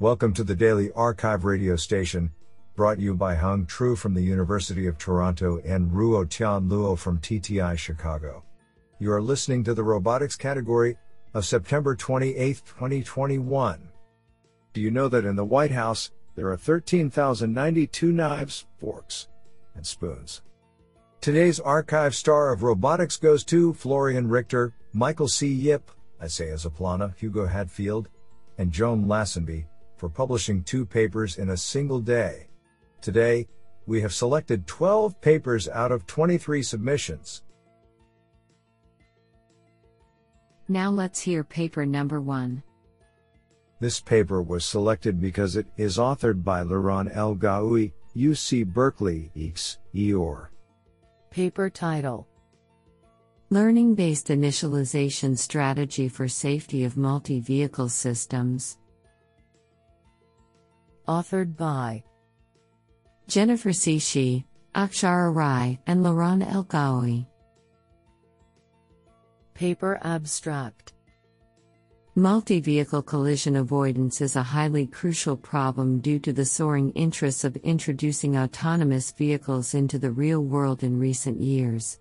Welcome to the Daily Archive radio station, brought you by Hung Tru from the University of Toronto and Ruo Tian Luo from TTI Chicago. You are listening to the robotics category of September 28, 2021. Do you know that in the White House, there are 13,092 knives, forks, and spoons? Today's archive star of robotics goes to Florian Richter, Michael C. Yip, Isiah Zaplana, Hugo Hadfield, and Joan Lasenby for publishing two papers in a single day. Today, we have selected 12 papers out of 23 submissions. Now let's hear paper number one. This paper was selected because it is authored by Laurent El Ghaoui, UC Berkeley, X, EOR. Paper title Learning Based Initialization Strategy for Safety of Multi Vehicle Systems. Authored by Jennifer C. Shi, Akshara Rai, and Laurent El Ghaoui. Paper Abstract Multi vehicle collision avoidance is a highly crucial problem due to the soaring interests of introducing autonomous vehicles into the real world in recent years.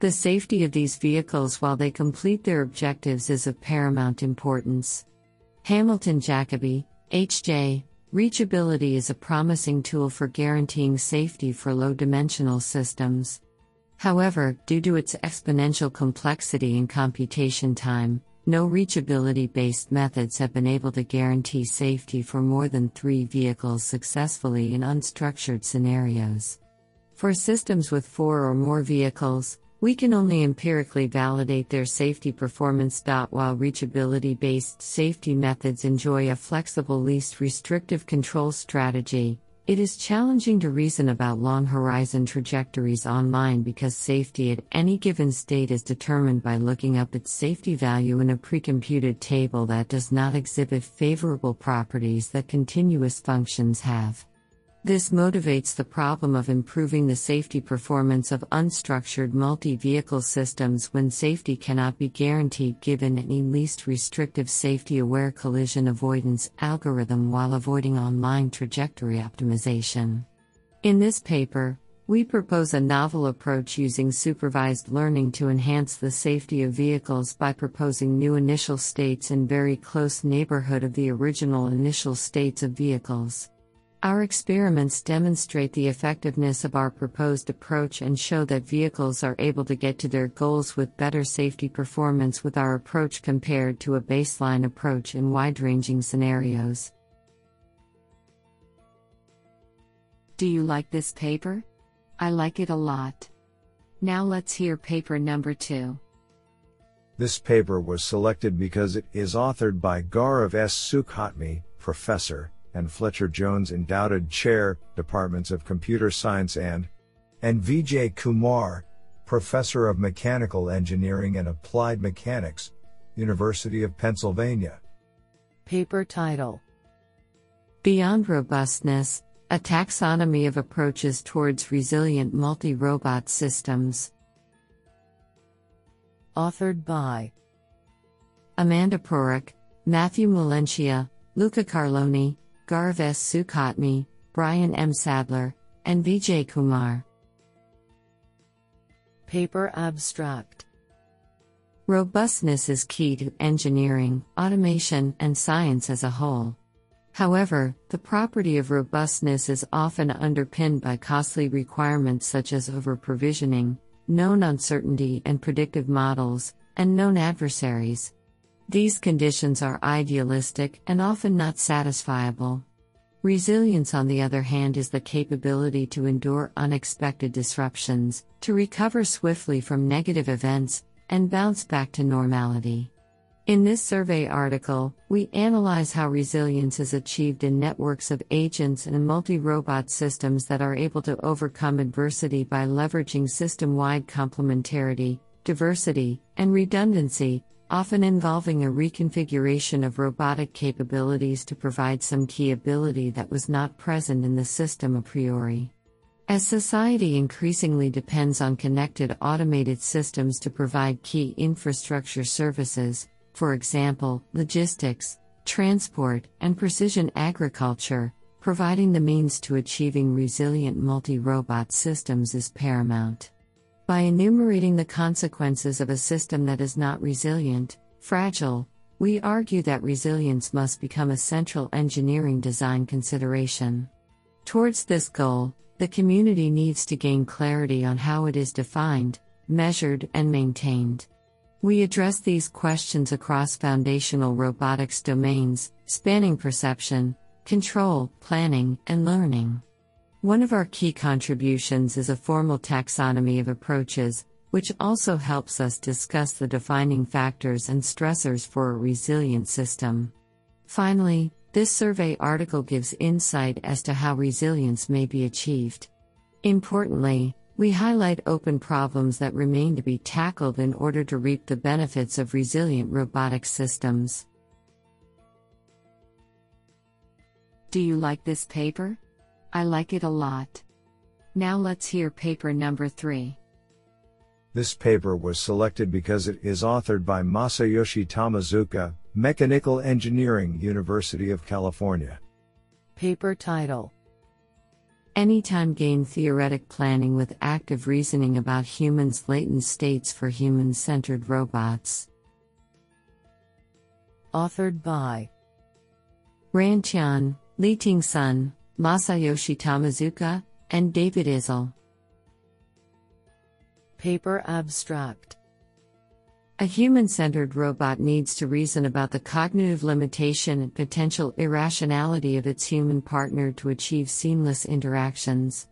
The safety of these vehicles while they complete their objectives is of paramount importance. Hamilton Jacobi, H.J., Reachability is a promising tool for guaranteeing safety for low dimensional systems. However, due to its exponential complexity and computation time, no reachability based methods have been able to guarantee safety for more than three vehicles successfully in unstructured scenarios. For systems with four or more vehicles, we can only empirically validate their safety performance. While reachability based safety methods enjoy a flexible, least restrictive control strategy, it is challenging to reason about long horizon trajectories online because safety at any given state is determined by looking up its safety value in a precomputed table that does not exhibit favorable properties that continuous functions have. This motivates the problem of improving the safety performance of unstructured multi vehicle systems when safety cannot be guaranteed given any least restrictive safety aware collision avoidance algorithm while avoiding online trajectory optimization. In this paper, we propose a novel approach using supervised learning to enhance the safety of vehicles by proposing new initial states in very close neighborhood of the original initial states of vehicles. Our experiments demonstrate the effectiveness of our proposed approach and show that vehicles are able to get to their goals with better safety performance with our approach compared to a baseline approach in wide ranging scenarios. Do you like this paper? I like it a lot. Now let's hear paper number two. This paper was selected because it is authored by Gaurav S. Sukhatme, professor, and Fletcher Jones Endowed Chair, Departments of Computer Science and and Vijay Kumar, Professor of Mechanical Engineering and Applied Mechanics, University of Pennsylvania. Paper title Beyond Robustness A Taxonomy of Approaches Towards Resilient Multi Robot Systems. Authored by Amanda Prorok, Matthew Malencia, Luca Carloni, Gaurav S. Sukhatme, Brian M. Sadler, and Vijay Kumar. Paper Abstract Robustness is key to engineering, automation, and science as a whole. However, the property of robustness is often underpinned by costly requirements such as over provisioning, known uncertainty and predictive models, and known adversaries. These conditions are idealistic and often not satisfiable. Resilience, on the other hand, is the capability to endure unexpected disruptions, to recover swiftly from negative events, and bounce back to normality. In this survey article, we analyze how resilience is achieved in networks of agents and multi robot systems that are able to overcome adversity by leveraging system wide complementarity, diversity, and redundancy, often involving a reconfiguration of robotic capabilities to provide some key ability that was not present in the system a priori. As society increasingly depends on connected automated systems to provide key infrastructure services, for example, logistics, transport, and precision agriculture, providing the means to achieving resilient multi robot systems is paramount. By enumerating the consequences of a system that is not resilient, fragile, we argue that resilience must become a central engineering design consideration. Towards this goal, the community needs to gain clarity on how it is defined, measured, and maintained. We address these questions across foundational robotics domains, spanning perception, control, planning, and learning. One of our key contributions is a formal taxonomy of approaches, which also helps us discuss the defining factors and stressors for a resilient system. Finally, this survey article gives insight as to how resilience may be achieved. Importantly, we highlight open problems that remain to be tackled in order to reap the benefits of resilient robotic systems. Do you like this paper? I like it a lot. Now let's hear paper number 3. This paper was selected because it is authored by Masayoshi Tomizuka, Mechanical Engineering, University of California. Paper title Anytime Game Theoretic Planning with Active Reasoning about Humans' Latent States for Human Centered Robots. Authored by Ranqian, Liting Sun, Masayoshi Tomizuka, and David Isele. Paper Abstract A human centered robot needs to reason about the cognitive limitation and potential irrationality of its human partner to achieve seamless interactions.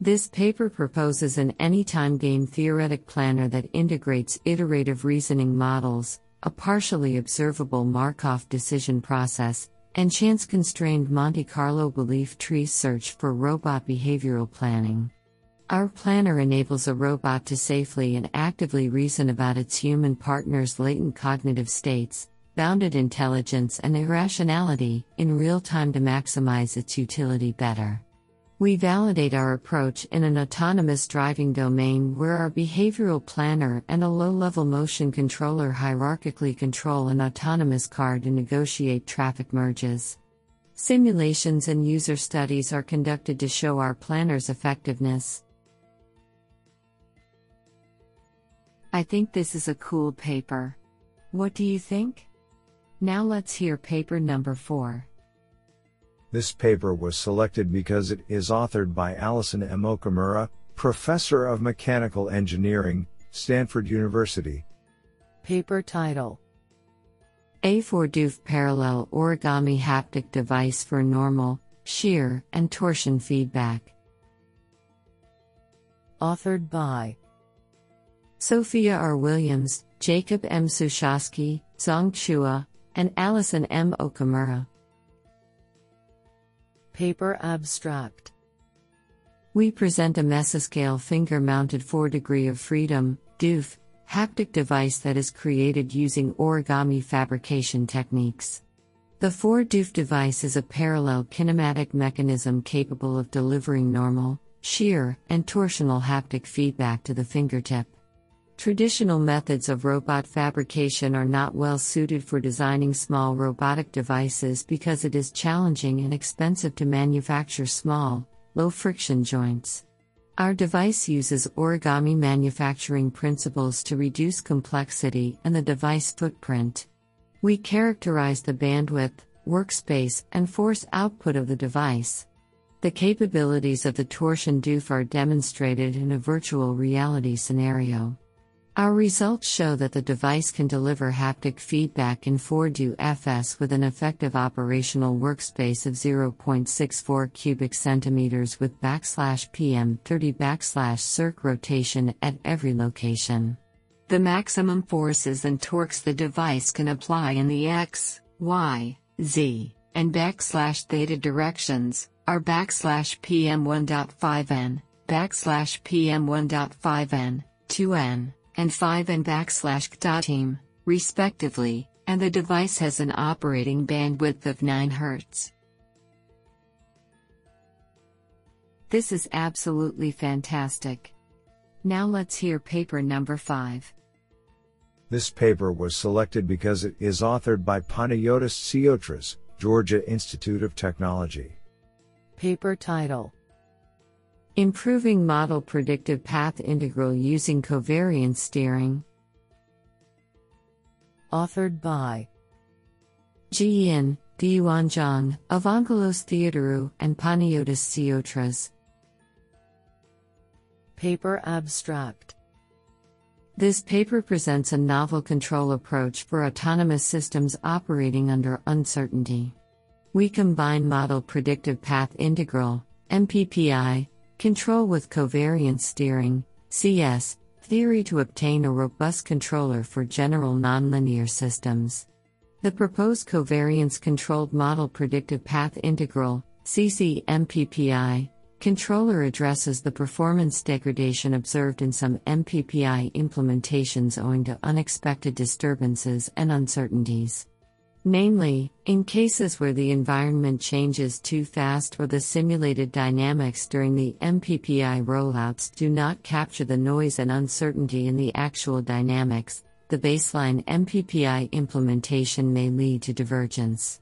This paper proposes an anytime game theoretic planner that integrates iterative reasoning models, a partially observable Markov decision process, and chance constrained Monte Carlo belief tree search for robot behavioral planning. Our planner enables a robot to safely and actively reason about its human partner's latent cognitive states, bounded intelligence, and irrationality in real time to maximize its utility better. We validate our approach in an autonomous driving domain where our behavioral planner and a low level motion controller hierarchically control an autonomous car to negotiate traffic merges. Simulations and user studies are conducted to show our planner's effectiveness. I think this is a cool paper. What do you think? Now let's hear paper number 4. This paper was selected because it is authored by Allison M. Okamura, Professor of Mechanical Engineering, Stanford University. Paper title A4DOF Parallel Origami Haptic Device for Normal, Shear, and Torsion Feedback. Authored by Sophia R. Williams, Jacob M. Suchoski, Zong Chua, and Allison M. Okamura. Paper Abstract We present a mesoscale finger mounted 4 degree of freedom, DOOF, haptic device that is created using origami fabrication techniques. The 4 DOOF device is a parallel kinematic mechanism capable of delivering normal, shear, and torsional haptic feedback to the fingertip. Traditional methods of robot fabrication are not well suited for designing small robotic devices because it is challenging and expensive to manufacture small, low friction joints. Our device uses origami manufacturing principles to reduce complexity and the device footprint. We characterize the bandwidth, workspace, and force output of the device. The capabilities of the torsion DOF are demonstrated in a virtual reality scenario. Our results show that the device can deliver haptic feedback in 4DO FS with an effective operational workspace of 0.64 cubic centimeters with backslash PM 30 backslash circ rotation at every location. The maximum forces and torques the device can apply in the X, Y, Z, and backslash theta directions are backslash PM 1.5N, backslash PM 1.5N, 2N and 5 and backslash dot team, respectively, and the device has an operating bandwidth of 9 Hz. This is absolutely fantastic. Now let's hear paper number 5. This paper was selected because it is authored by Panagiotis Tsiotras, Georgia Institute of Technology. Paper title Improving Model Predictive Path Integral Using Covariance Steering. Authored by Jiyin, Diuanzhang, Evangelos Theodorou, and Panagiotis Tsiotras. Paper Abstract This paper presents a novel control approach for autonomous systems operating under uncertainty. We combine Model Predictive Path Integral, MPPI, control with covariance steering, CS, theory to obtain a robust controller for general nonlinear systems. The proposed covariance controlled model predictive path integral, CCMPPI, controller addresses the performance degradation observed in some MPPI implementations owing to unexpected disturbances and uncertainties. Namely, in cases where the environment changes too fast or the simulated dynamics during the MPPI rollouts do not capture the noise and uncertainty in the actual dynamics, the baseline MPPI implementation may lead to divergence.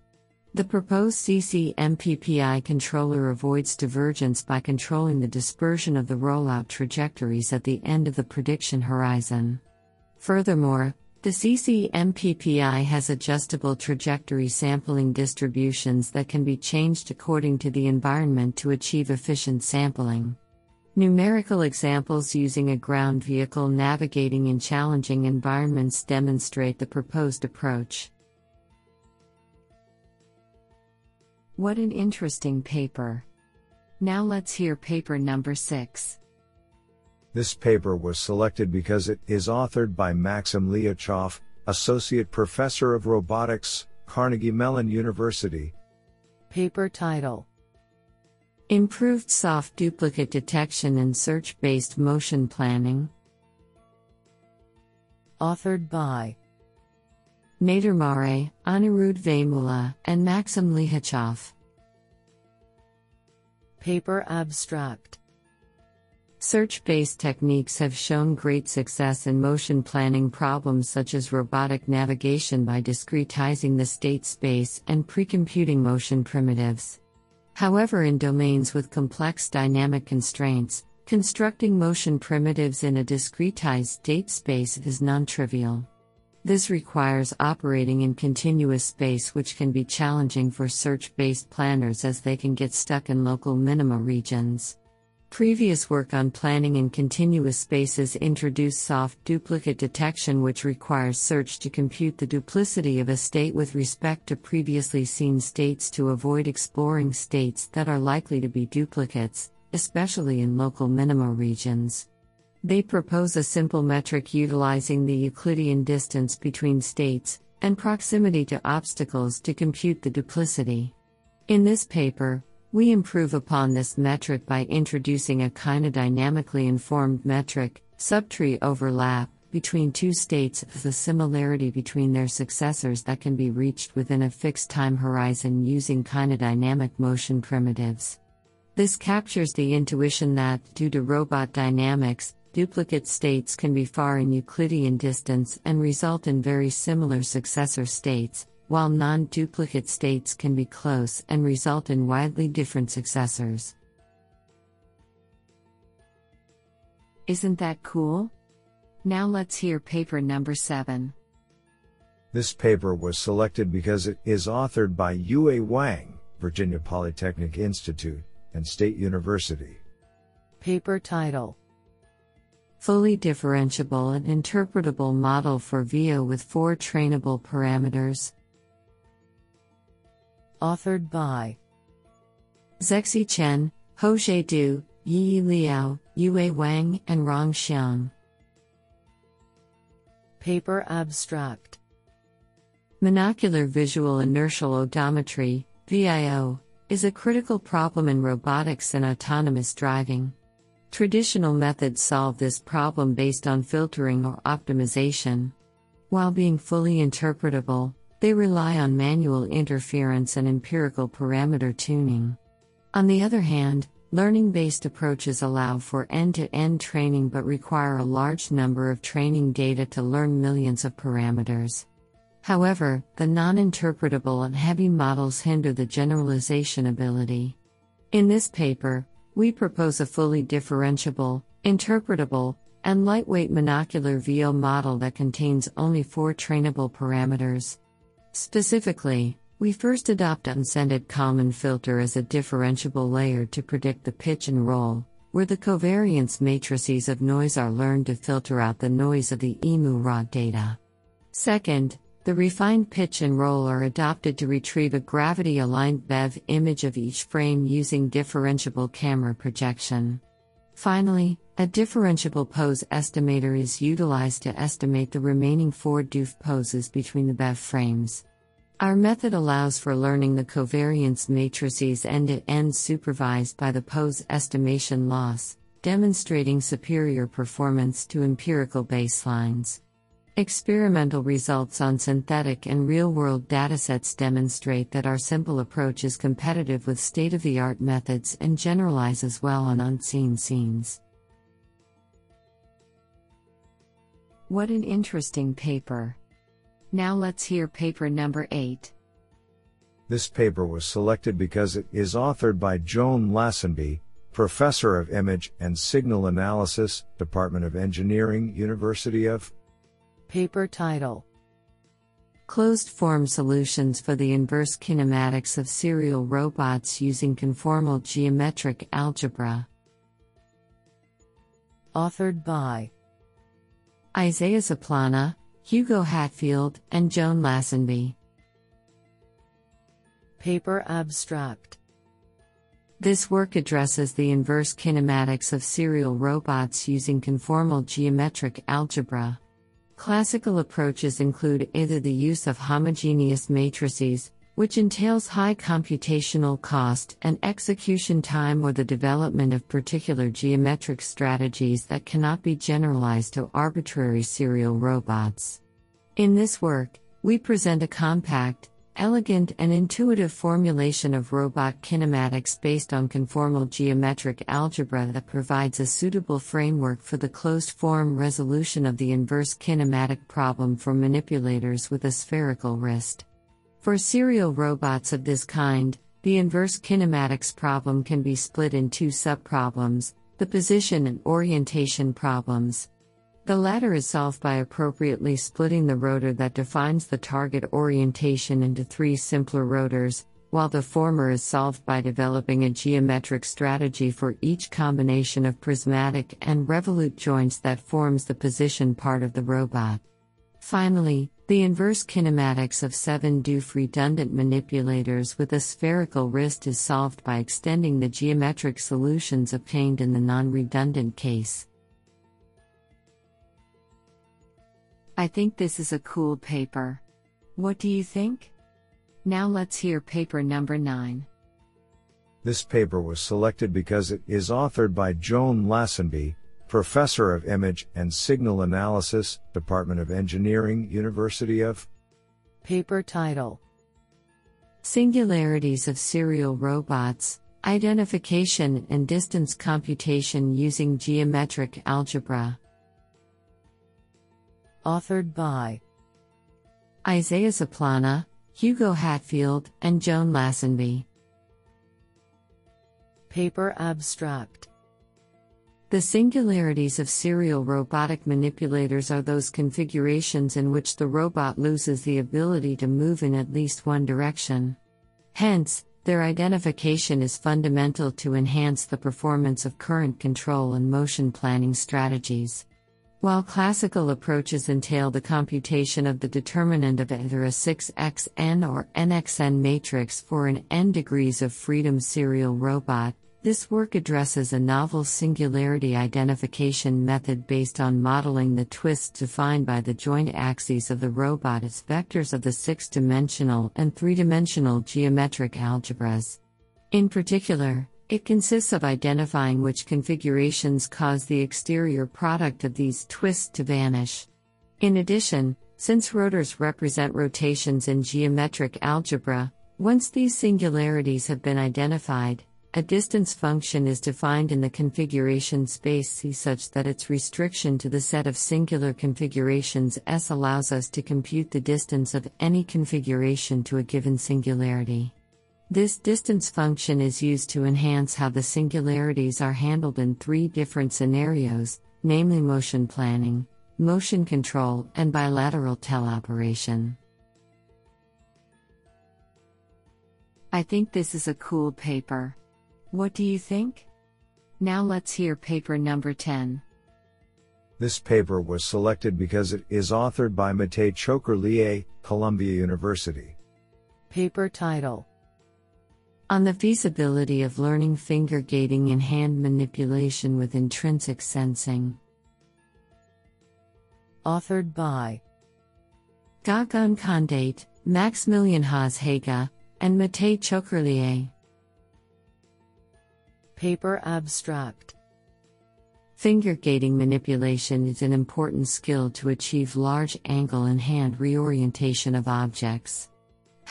The proposed CC-MPPI controller avoids divergence by controlling the dispersion of the rollout trajectories at the end of the prediction horizon. Furthermore, the CC-MPPI has adjustable trajectory sampling distributions that can be changed according to the environment to achieve efficient sampling. Numerical examples using a ground vehicle navigating in challenging environments demonstrate the proposed approach. What an interesting paper! Now let's hear paper number 6. This paper was selected because it is authored by Maxim Likhachev, Associate Professor of Robotics, Carnegie Mellon University. Paper title Improved soft duplicate detection and search based motion planning. Authored by Nader Mareh, Anirudh Vemula, and Maxim Likhachev. Paper Abstract Search based techniques have shown great success in motion planning problems such as robotic navigation by discretizing the state space and precomputing motion primitives. However, in domains with complex dynamic constraints, constructing motion primitives in a discretized state space is non trivial. This requires operating in continuous space, which can be challenging for search based planners as they can get stuck in local minima regions. Previous work on planning in continuous spaces introduced soft duplicate detection, which requires search to compute the duplicity of a state with respect to previously seen states to avoid exploring states that are likely to be duplicates, especially in local minima regions. They propose a simple metric utilizing the Euclidean distance between states and proximity to obstacles to compute the duplicity. In this paper, we improve upon this metric by introducing a kinodynamically informed metric, subtree overlap, between two states of the similarity between their successors that can be reached within a fixed time horizon using kinodynamic motion primitives. This captures the intuition that, due to robot dynamics, duplicate states can be far in Euclidean distance and result in very similar successor states, while non duplicate states can be close and result in widely different successors. Isn't that cool? Now let's hear paper number 7. This paper was selected because it is authored by Yue Wang, Virginia Polytechnic Institute, and State University. Paper title Fully differentiable and interpretable model for VIO with four trainable parameters. Authored by Zexi Chen, Haozhe Du, Yi Liao, Yue Wang, and Rong Xiong. Paper Abstract Monocular Visual Inertial Odometry, VIO, is a critical problem in robotics and autonomous driving. Traditional methods solve this problem based on filtering or optimization. While being fully interpretable, they rely on manual interference and empirical parameter tuning. On the other hand, Learning based approaches allow for end to end training but require a large number of training data to learn millions of parameters. However, the non interpretable and heavy models hinder the generalization ability. In this paper, we propose a fully differentiable, interpretable, and lightweight monocular VO model that contains only four trainable parameters. Specifically, we first adopt unscented Kalman filter as a differentiable layer to predict the pitch and roll, where the covariance matrices of noise are learned to filter out the noise of the IMU raw data. Second, the refined pitch and roll are adopted to retrieve a gravity aligned BEV image of each frame using differentiable camera projection. Finally, a differentiable pose estimator is utilized to estimate the remaining four DOF poses between the BEV frames. Our method allows for learning the covariance matrices end to end supervised by the pose estimation loss, demonstrating superior performance to empirical baselines. Experimental results on synthetic and real world datasets demonstrate that our simple approach is competitive with state of the art methods and generalizes well on unseen scenes. What an interesting paper! Now let's hear paper number 8. This paper was selected because it is authored by Joan Lasenby, Professor of Image and Signal Analysis, Department of Engineering, University of Paper title Closed form solutions for the inverse kinematics of serial robots using conformal geometric algebra. Authored by Isiah Zaplana, Hugo Hadfield, and Joan Lasenby. Paper Abstract This work addresses the inverse kinematics of serial robots using conformal geometric algebra. Classical approaches include either the use of homogeneous matrices, which entails high computational cost and execution time, or the development of particular geometric strategies that cannot be generalized to arbitrary serial robots. In this work, we present a compact, elegant and intuitive formulation of robot kinematics based on conformal geometric algebra that provides a suitable framework for the closed form resolution of the inverse kinematic problem for manipulators with a spherical wrist. For serial robots of this kind, the inverse kinematics problem can be split in two subproblems the position and orientation problems. The latter is solved by appropriately splitting the rotor that defines the target orientation into three simpler rotors, while the former is solved by developing a geometric strategy for each combination of prismatic and revolute joints that forms the position part of the robot. Finally, the inverse kinematics of 7 DOF redundant manipulators with a spherical wrist is solved by extending the geometric solutions obtained in the non redundant case. I think this is a cool paper. What do you think? Now let's hear paper number 9. This paper was selected because it is authored by Joan Lasenby, Professor of Image and Signal Analysis, Department of Engineering, University of Paper title Singularities of Serial Robots Identification and Distance Computation Using Geometric Algebra authored by Isiah Zaplana, Hugo Hadfield, and Joan Lasenby. Paper Abstract The singularities of serial robotic manipulators are those configurations in which the robot loses the ability to move in at least one direction. Hence, their identification is fundamental to enhance the performance of current control and motion planning strategies. While classical approaches entail the computation of the determinant of either a 6xn or nxn matrix for an n degrees of freedom serial robot, this work addresses a novel singularity identification method based on modeling the twists defined by the joint axes of the robot as vectors of the six dimensional and three dimensional geometric algebras. In particular, it consists of identifying which configurations cause the exterior product of these twists to vanish. In addition, since rotors represent rotations in geometric algebra, once these singularities have been identified, A distance function is defined in the configuration space C such that its restriction to the set of singular configurations S allows us to compute the distance of any configuration to a given singularity. This distance function is used to enhance how the singularities are handled in three different scenarios, namely motion planning, motion control, and bilateral teleoperation. I think this is a cool paper. What do you think? Now let's hear paper number 10. This paper was selected because it is authored by Matei Choker Columbia University. Paper title On the feasibility of learning finger gaiting in hand manipulation with intrinsic sensing. Authored by Gagan Khandate, Maximilian Haas Haga, and Matei Ciocarlie. Paper Abstract Finger gaiting manipulation is an important skill to achieve large angle and hand reorientation of objects.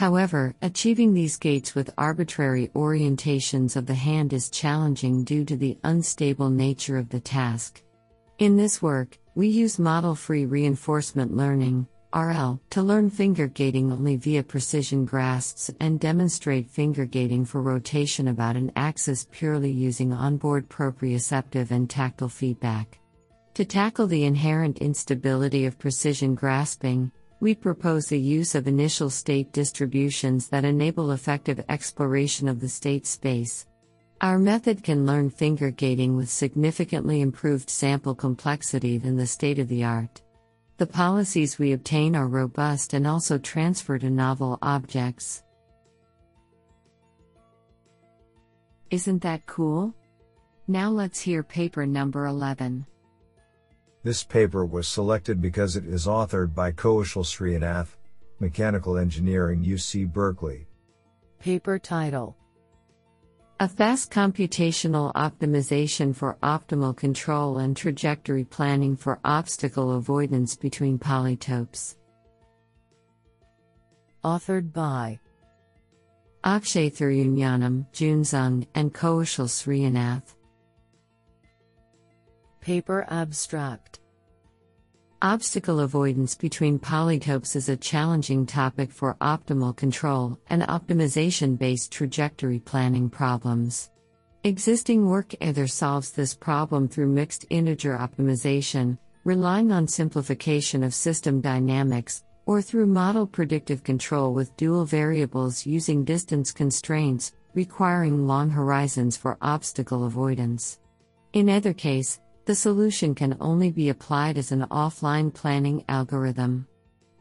However, achieving these gaits with arbitrary orientations of the hand is challenging due to the unstable nature of the task. In this work, we use model free reinforcement learning, RL, to learn finger gaiting only via precision grasps and demonstrate finger gaiting for rotation about an axis purely using onboard proprioceptive and tactile feedback. To tackle the inherent instability of precision grasping, we propose the use of initial state distributions that enable effective exploration of the state space. Our method can learn finger gaiting with significantly improved sample complexity than the state of the art. The policies we obtain are robust and also transfer to novel objects. Isn't that cool? Now let's hear paper number 11. This paper was selected because it is authored by Koushil Sreenath, Mechanical Engineering UC Berkeley. Paper title a fast computational optimization for optimal control and trajectory planning for obstacle avoidance between polytopes. Authored by Akshay Thirugnanam, Junzung, and Koushil Sreenath. Paper Abstract Obstacle avoidance between polytopes is a challenging topic for optimal control and optimization based trajectory planning problems. Existing work either solves this problem through mixed integer optimization, relying on simplification of system dynamics, or through model predictive control with dual variables using distance constraints, requiring long horizons for obstacle avoidance. In either case, the solution can only be applied as an offline planning algorithm.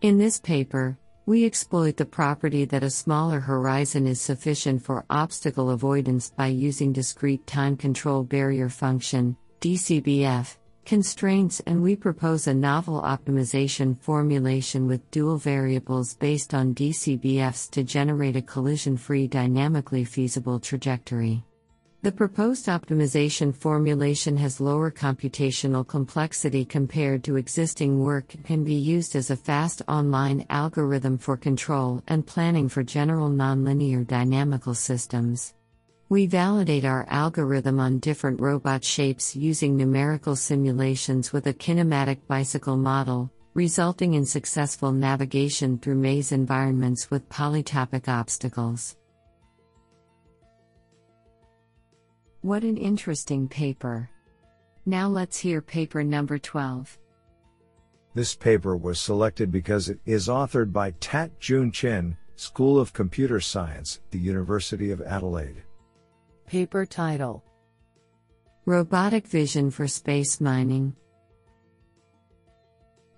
In this paper, we exploit the property that a smaller horizon is sufficient for obstacle avoidance by using discrete time control barrier function, DCBF, constraints, and we propose a novel optimization formulation with dual variables based on DCBFs to generate a collision free dynamically feasible trajectory. The proposed optimization formulation has lower computational complexity compared to existing work and can be used as a fast online algorithm for control and planning for general nonlinear dynamical systems. We validate our algorithm on different robot shapes using numerical simulations with a kinematic bicycle model, resulting in successful navigation through maze environments with polytopic obstacles. What an interesting paper. Now let's hear paper number 12. This paper was selected because it is authored by Tat Jun Chin, School of Computer Science, the University of Adelaide. Paper title Robotic Vision for Space Mining.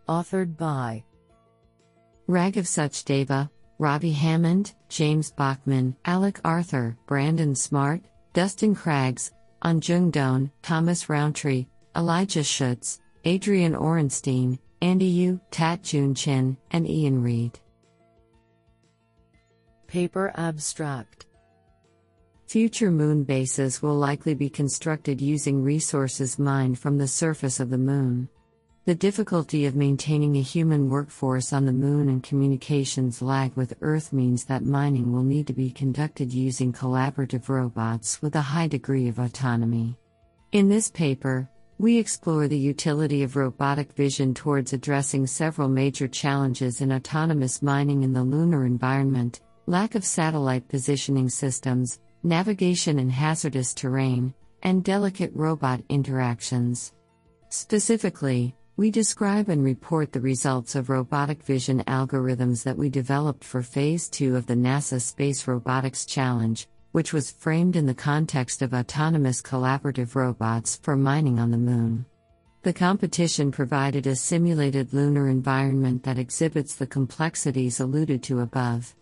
Authored by Raghav Sachdeva, Robbie Hammond, James Bachman, Alec Arthur, Brandon Smart, Dustin Craggs, Anjung Doan, Thomas Rountree, Elijah Schutz, Adrian Orenstein, Andy Yu, Tat Jun Chin, and Ian Reid. Paper Abstract Future moon bases will likely be constructed using resources mined from the surface of the moon. The difficulty of maintaining a human workforce on the Moon and communications lag with Earth means that mining will need to be conducted using collaborative robots with a high degree of autonomy. In this paper, we explore the utility of robotic vision towards addressing several major challenges in autonomous mining in the lunar environment lack of satellite positioning systems, navigation in hazardous terrain, and delicate robot interactions. Specifically, we describe and report the results of robotic vision algorithms that we developed for Phase 2 of the NASA Space Robotics Challenge, which was framed in the context of autonomous collaborative robots for mining on the Moon. The competition provided a simulated lunar environment that exhibits the complexities alluded to above.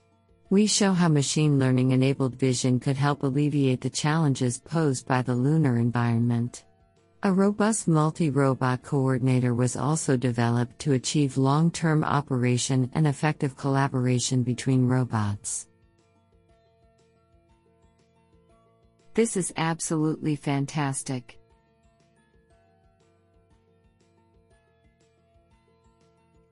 We show how machine learning enabled vision could help alleviate the challenges posed by the lunar environment. A robust multi robot coordinator was also developed to achieve long term operation and effective collaboration between robots. This is absolutely fantastic.